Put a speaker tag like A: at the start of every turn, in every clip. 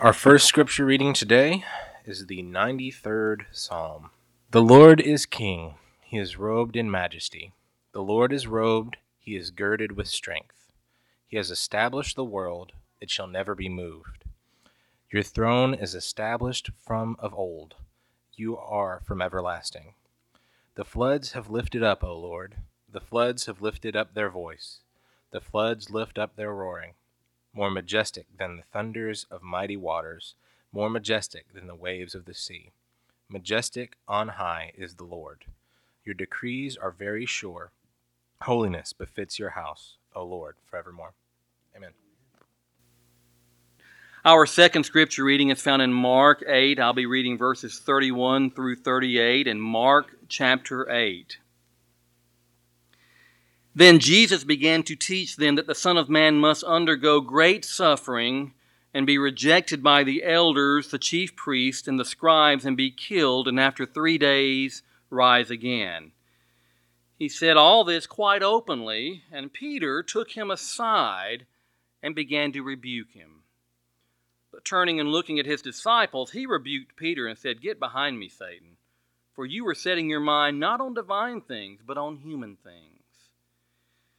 A: Our first scripture reading today is the 93rd Psalm. The Lord is King, he is robed in majesty. The Lord is robed, he is girded with strength. He has established the world, it shall never be moved. Your throne is established from of old, you are from everlasting. The floods have lifted up, O Lord, the floods have lifted up their voice, the floods lift up their roaring more majestic than the thunders of mighty waters, more majestic than the waves of the sea. Majestic on high is the Lord. Your decrees are very sure. Holiness befits your house, O Lord, forevermore. Amen.
B: Our second scripture reading is found in Mark 8. I'll be reading verses 31 through 38 in Mark chapter 8. Then Jesus began to teach them that the Son of Man must undergo great suffering and be rejected by the elders, the chief priests, and the scribes, and be killed, and after three days rise again. He said all this quite openly, and Peter took him aside and began to rebuke him. But turning and looking at his disciples, he rebuked Peter and said, Get behind me, Satan, for you are setting your mind not on divine things, but on human things.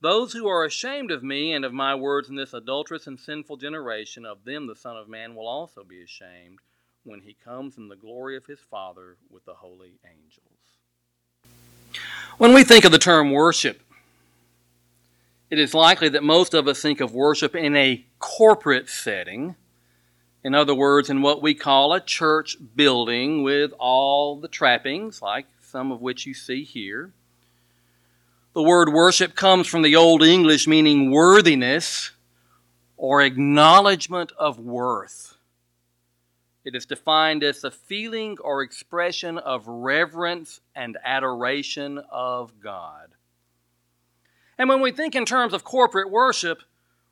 B: Those who are ashamed of me and of my words in this adulterous and sinful generation, of them the Son of Man will also be ashamed when he comes in the glory of his Father with the holy angels. When we think of the term worship, it is likely that most of us think of worship in a corporate setting. In other words, in what we call a church building with all the trappings, like some of which you see here. The word worship comes from the Old English meaning worthiness or acknowledgement of worth. It is defined as the feeling or expression of reverence and adoration of God. And when we think in terms of corporate worship,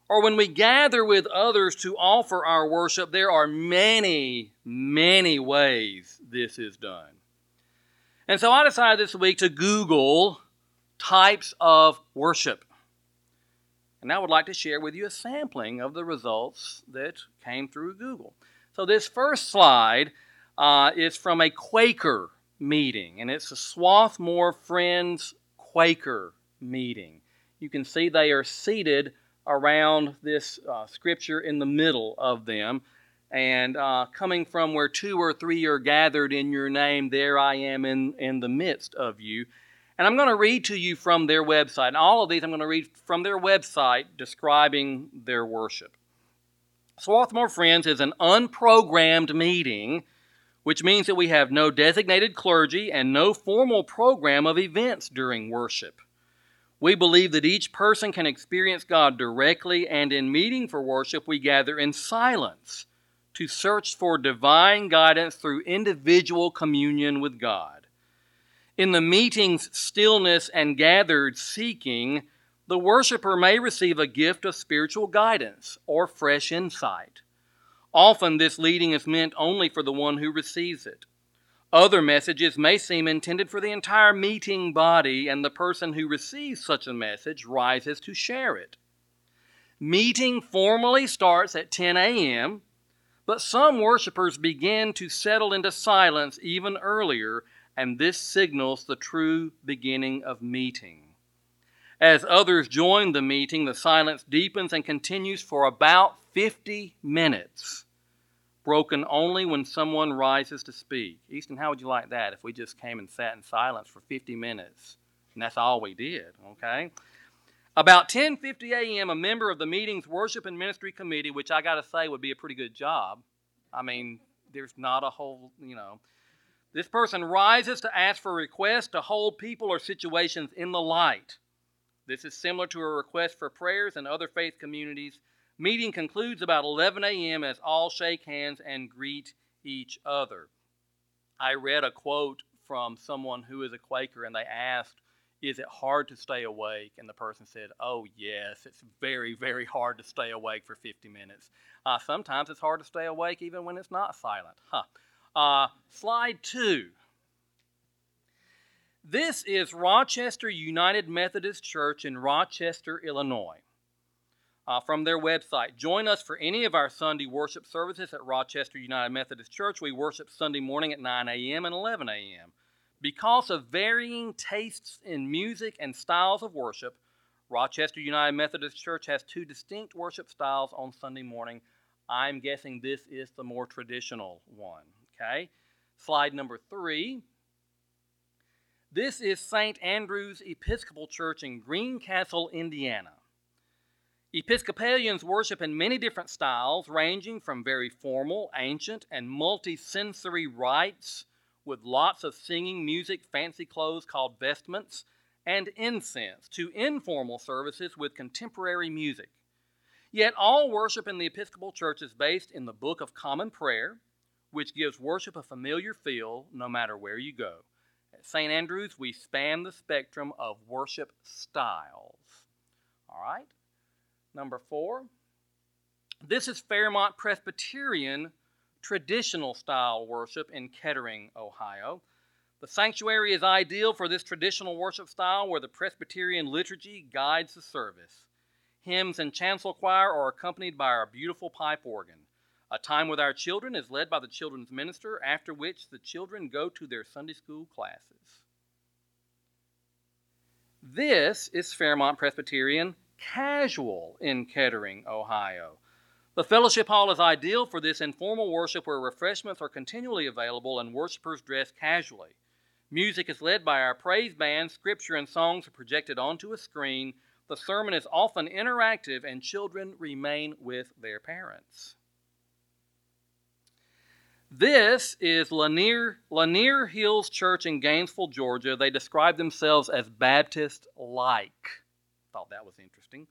B: or when we gather with others to offer our worship, there are many, many ways this is done. And so I decided this week to Google types of worship. And I would like to share with you a sampling of the results that came through Google. So, this first slide uh, is from a Quaker meeting, and it's a Swarthmore Friends Quaker meeting. You can see they are seated around this uh, scripture in the middle of them. And uh, coming from where two or three are gathered in your name, there I am in, in the midst of you. And I'm going to read to you from their website. And all of these I'm going to read from their website describing their worship. Swarthmore Friends is an unprogrammed meeting, which means that we have no designated clergy and no formal program of events during worship. We believe that each person can experience God directly, and in meeting for worship, we gather in silence to search for divine guidance through individual communion with God. In the meeting's stillness and gathered seeking, the worshiper may receive a gift of spiritual guidance or fresh insight. Often, this leading is meant only for the one who receives it. Other messages may seem intended for the entire meeting body, and the person who receives such a message rises to share it. Meeting formally starts at 10 a.m., but some worshipers begin to settle into silence even earlier and this signals the true beginning of meeting. As others join the meeting, the silence deepens and continues for about 50 minutes, broken only when someone rises to speak. Easton, how would you like that if we just came and sat in silence for 50 minutes? And that's all we did, okay? About 10:50 a.m., a member of the meeting's worship and ministry committee, which I got to say would be a pretty good job. I mean, there's not a whole, you know, this person rises to ask for a request to hold people or situations in the light. This is similar to a request for prayers in other faith communities. Meeting concludes about 11 a.m. as all shake hands and greet each other. I read a quote from someone who is a Quaker, and they asked, Is it hard to stay awake? And the person said, Oh, yes, it's very, very hard to stay awake for 50 minutes. Uh, sometimes it's hard to stay awake even when it's not silent. Huh. Uh, slide two. This is Rochester United Methodist Church in Rochester, Illinois. Uh, from their website. Join us for any of our Sunday worship services at Rochester United Methodist Church. We worship Sunday morning at 9 a.m. and 11 a.m. Because of varying tastes in music and styles of worship, Rochester United Methodist Church has two distinct worship styles on Sunday morning. I'm guessing this is the more traditional one. Okay? Slide number three. This is St. Andrew's Episcopal Church in Greencastle, Indiana. Episcopalians worship in many different styles, ranging from very formal, ancient, and multi-sensory rites with lots of singing, music, fancy clothes called vestments, and incense, to informal services with contemporary music. Yet all worship in the Episcopal Church is based in the Book of Common Prayer, which gives worship a familiar feel no matter where you go. At St. Andrews, we span the spectrum of worship styles. All right? Number four, this is Fairmont Presbyterian traditional style worship in Kettering, Ohio. The sanctuary is ideal for this traditional worship style where the Presbyterian liturgy guides the service. Hymns and chancel choir are accompanied by our beautiful pipe organ. A time with our children is led by the children's minister, after which the children go to their Sunday school classes. This is Fairmont Presbyterian casual in Kettering, Ohio. The fellowship hall is ideal for this informal worship where refreshments are continually available and worshipers dress casually. Music is led by our praise band, scripture and songs are projected onto a screen. The sermon is often interactive, and children remain with their parents. This is Lanier, Lanier Hills Church in Gainesville, Georgia. They describe themselves as Baptist like. Thought that was interesting.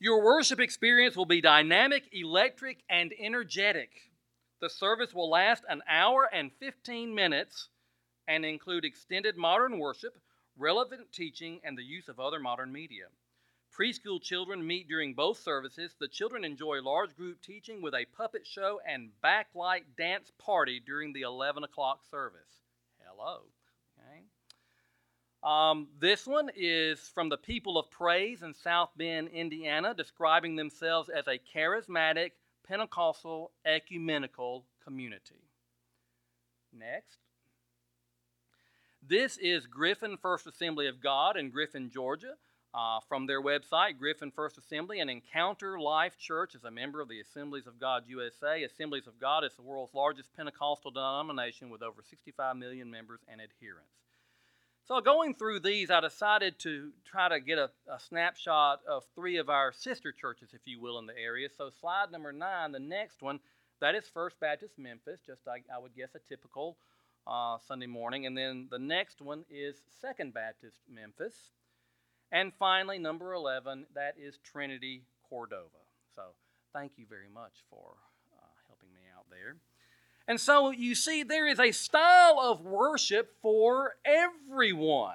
B: Your worship experience will be dynamic, electric, and energetic. The service will last an hour and 15 minutes and include extended modern worship, relevant teaching, and the use of other modern media. Preschool children meet during both services. The children enjoy large group teaching with a puppet show and backlight dance party during the 11 o'clock service. Hello. Um, this one is from the people of praise in South Bend, Indiana, describing themselves as a charismatic, Pentecostal, ecumenical community. Next. This is Griffin First Assembly of God in Griffin, Georgia. Uh, from their website, Griffin First Assembly, and Encounter Life Church is a member of the Assemblies of God USA. Assemblies of God is the world's largest Pentecostal denomination with over 65 million members and adherents. So, going through these, I decided to try to get a, a, snapshot of three of our sister churches, if you will, in the area. So, slide number nine, the next one, that is First Baptist Memphis, just I, I would guess a typical uh, Sunday morning. And then the next one is Second Baptist Memphis. And finally, number 11, that is Trinity Cordova. So, thank you very much for uh, helping me out there. And so you see, there is a style of worship for everyone.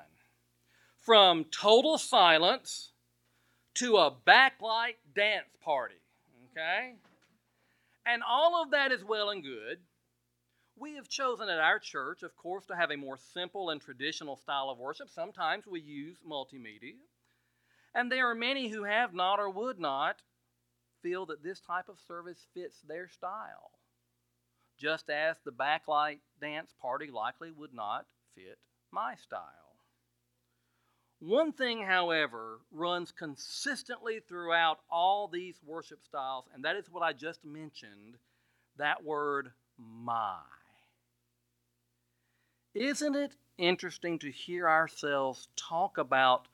B: From total silence to a backlight dance party. Okay? And all of that is well and good. We have chosen at our church, of course, to have a more simple and traditional style of worship. Sometimes we use multimedia. And there are many who have not or would not feel that this type of service fits their style just as the backlight dance party likely would not fit my style. One thing, however, runs consistently throughout all these worship styles, and that is what I just mentioned that word, my. Isn't it interesting to hear ourselves talk about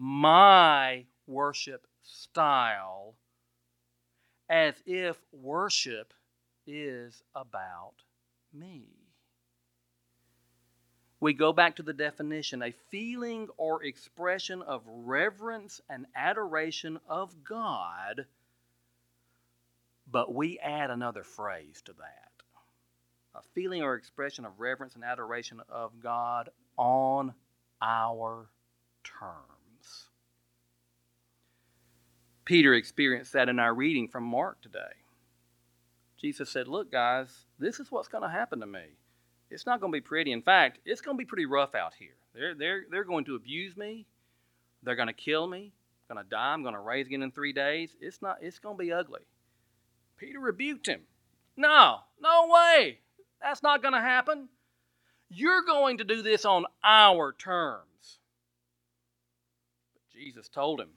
B: my worship style as if worship is about me. We go back to the definition a feeling or expression of reverence and adoration of God, but we add another phrase to that. a feeling or expression of reverence and adoration of God on our terms. Peter experienced that in our reading from Mark today. Jesus said, Look, guys, this is what's going to happen to me. It's not going to be pretty. In fact, it's going to be pretty rough out here. They're, they're, they're going to abuse me. They're going to kill me. I'm going to die. I'm going to rise again in three days. It's, not, it's going to be ugly. Peter rebuked him. No, no way. That's not going to happen. You're going to do this on our terms. But Jesus told him,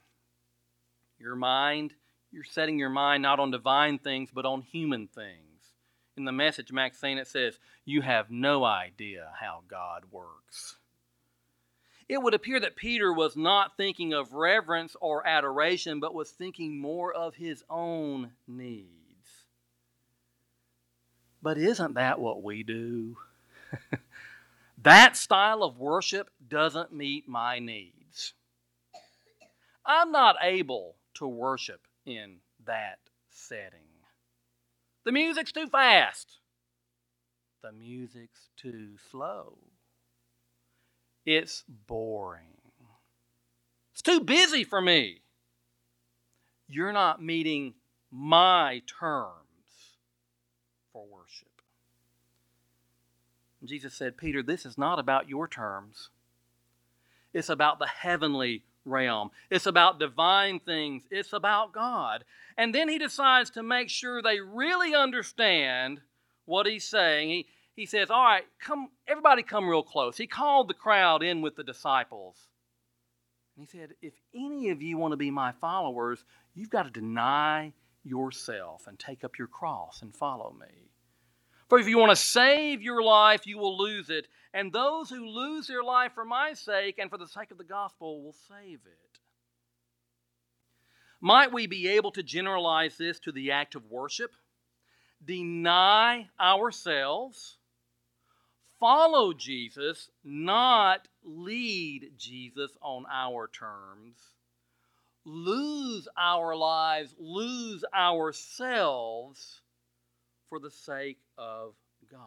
B: Your mind, you're setting your mind not on divine things, but on human things. In the message, Maxine, it says, You have no idea how God works. It would appear that Peter was not thinking of reverence or adoration, but was thinking more of his own needs. But isn't that what we do? that style of worship doesn't meet my needs. I'm not able to worship in that setting. The music's too fast. The music's too slow. It's boring. It's too busy for me. You're not meeting my terms for worship. Jesus said, Peter, this is not about your terms. It's about the heavenly realm. It's about divine things. It's about God. And then he decides to make sure they really understand what he's saying. He, he says, All right, come, everybody come real close. He called the crowd in with the disciples. And he said, If any of you want to be my followers, you've got to deny yourself and take up your cross and follow me. For if you want to save your life, you will lose it. And those who lose their life for my sake and for the sake of the gospel will save it. Might we be able to generalize this to the act of worship? Deny ourselves, follow Jesus, not lead Jesus on our terms, lose our lives, lose ourselves for the sake of God.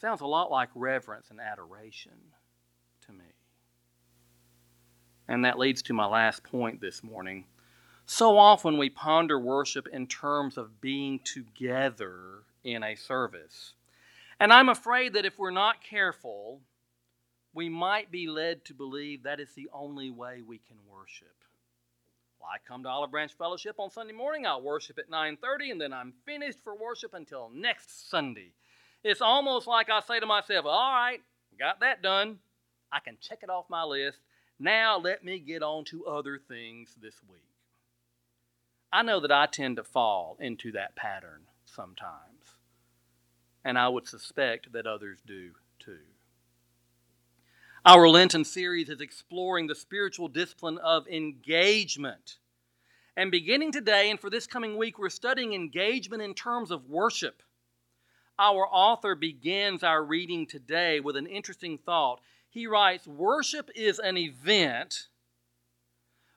B: Sounds a lot like reverence and adoration to me. And that leads to my last point this morning. So often we ponder worship in terms of being together in a service. And I'm afraid that if we're not careful, we might be led to believe that is the only way we can worship. I come to Olive Branch Fellowship on Sunday morning. I'll worship at 9:30 and then I'm finished for worship until next Sunday. It's almost like I say to myself, "All right, got that done. I can check it off my list. Now let me get on to other things this week." I know that I tend to fall into that pattern sometimes. And I would suspect that others do too. Our Lenten series is exploring the spiritual discipline of engagement. And beginning today and for this coming week, we're studying engagement in terms of worship. Our author begins our reading today with an interesting thought. He writes Worship is an event,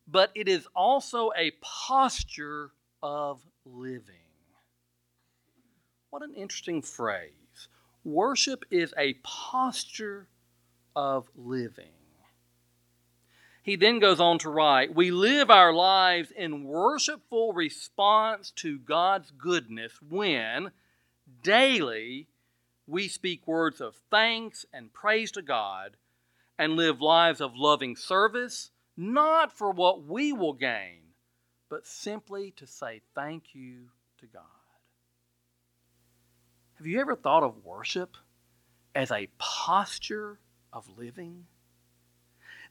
B: but it is also a posture of living. What an interesting phrase. Worship is a posture of living. He then goes on to write We live our lives in worshipful response to God's goodness when daily we speak words of thanks and praise to God and live lives of loving service, not for what we will gain, but simply to say thank you to God. Have you ever thought of worship as a posture of living?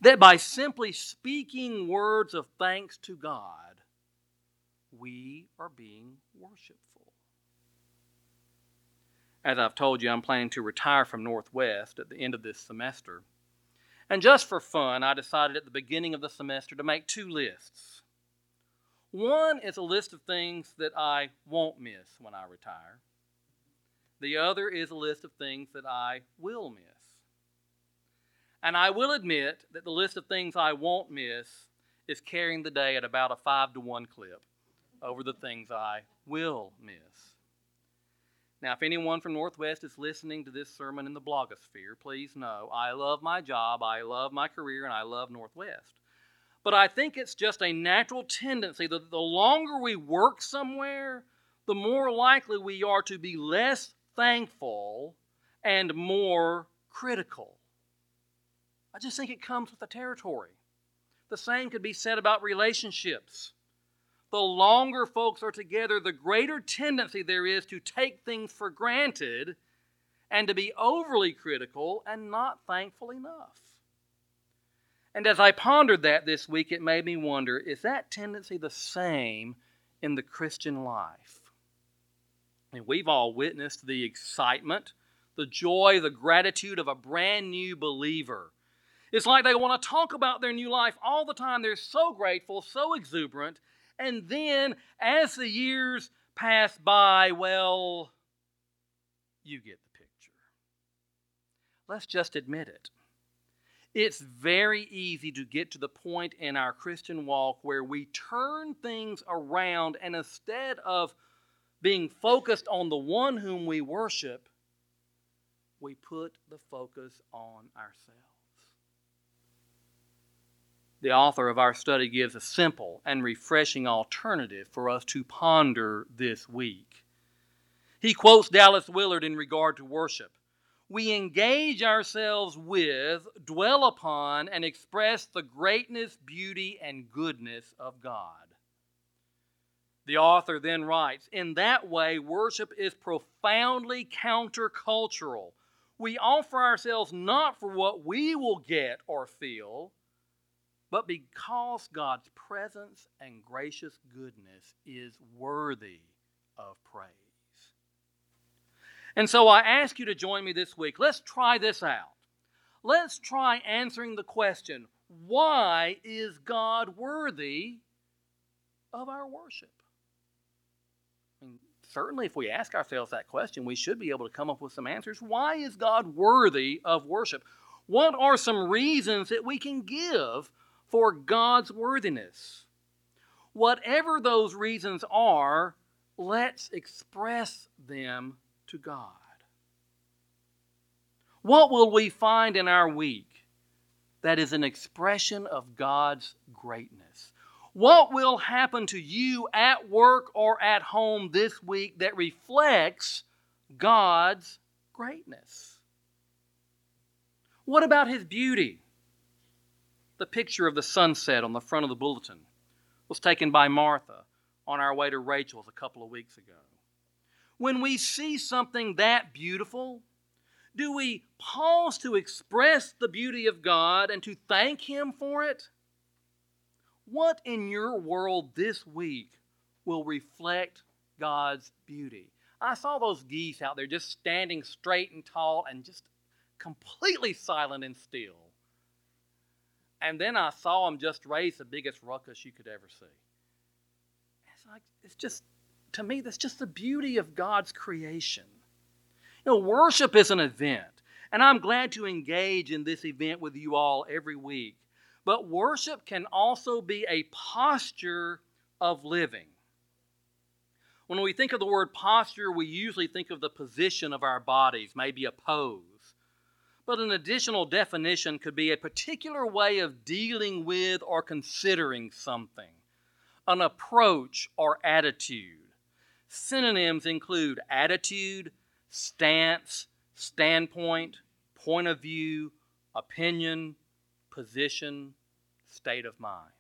B: That by simply speaking words of thanks to God, we are being worshipful. As I've told you, I'm planning to retire from Northwest at the end of this semester. And just for fun, I decided at the beginning of the semester to make two lists. One is a list of things that I won't miss when I retire. The other is a list of things that I will miss. And I will admit that the list of things I won't miss is carrying the day at about a five to one clip over the things I will miss. Now, if anyone from Northwest is listening to this sermon in the blogosphere, please know I love my job, I love my career, and I love Northwest. But I think it's just a natural tendency that the longer we work somewhere, the more likely we are to be less thankful and more critical. I just think it comes with the territory. The same could be said about relationships. The longer folks are together, the greater tendency there is to take things for granted and to be overly critical and not thankful enough. And as I pondered that this week, it made me wonder is that tendency the same in the Christian life? And we've all witnessed the excitement, the joy, the gratitude of a brand new believer. It's like they want to talk about their new life all the time. They're so grateful, so exuberant. And then, as the years pass by, well, you get the picture. Let's just admit it. It's very easy to get to the point in our Christian walk where we turn things around and instead of being focused on the one whom we worship, we put the focus on ourselves. The author of our study gives a simple and refreshing alternative for us to ponder this week. He quotes Dallas Willard in regard to worship. We engage ourselves with, dwell upon, and express the greatness, beauty, and goodness of God. The author then writes In that way, worship is profoundly countercultural. We offer ourselves not for what we will get or feel, but because God's presence and gracious goodness is worthy of praise. And so I ask you to join me this week. Let's try this out. Let's try answering the question why is God worthy of our worship? I mean, certainly, if we ask ourselves that question, we should be able to come up with some answers. Why is God worthy of worship? What are some reasons that we can give for God's worthiness? Whatever those reasons are, let's express them to God. What will we find in our week that is an expression of God's greatness? What will happen to you at work or at home this week that reflects God's greatness? What about His beauty? The picture of the sunset on the front of the bulletin was taken by Martha on our way to Rachel's a couple of weeks ago. When we see something that beautiful, do we pause to express the beauty of God and to thank Him for it? What in your world this week will reflect God's beauty? I saw those geese out there just standing straight and tall and just completely silent and still. And then I saw him just raise the biggest ruckus you could ever see. It's like, it's just, to me, that's just the beauty of God's creation. You know, worship is an event, and I'm glad to engage in this event with you all every week. But worship can also be a posture of living. When we think of the word posture, we usually think of the position of our bodies, maybe a pose. But an additional definition could be a particular way of dealing with or considering something, an approach or attitude. Synonyms include attitude, stance, standpoint, point of view, opinion, position, state of mind.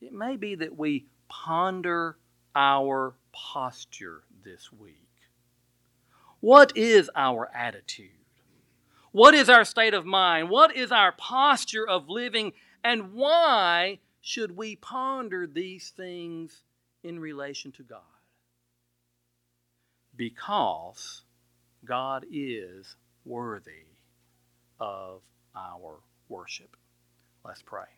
B: It may be that we ponder our posture this week. What is our attitude? What is our state of mind? What is our posture of living? And why should we ponder these things in relation to God? Because God is worthy of our worship. Let's pray.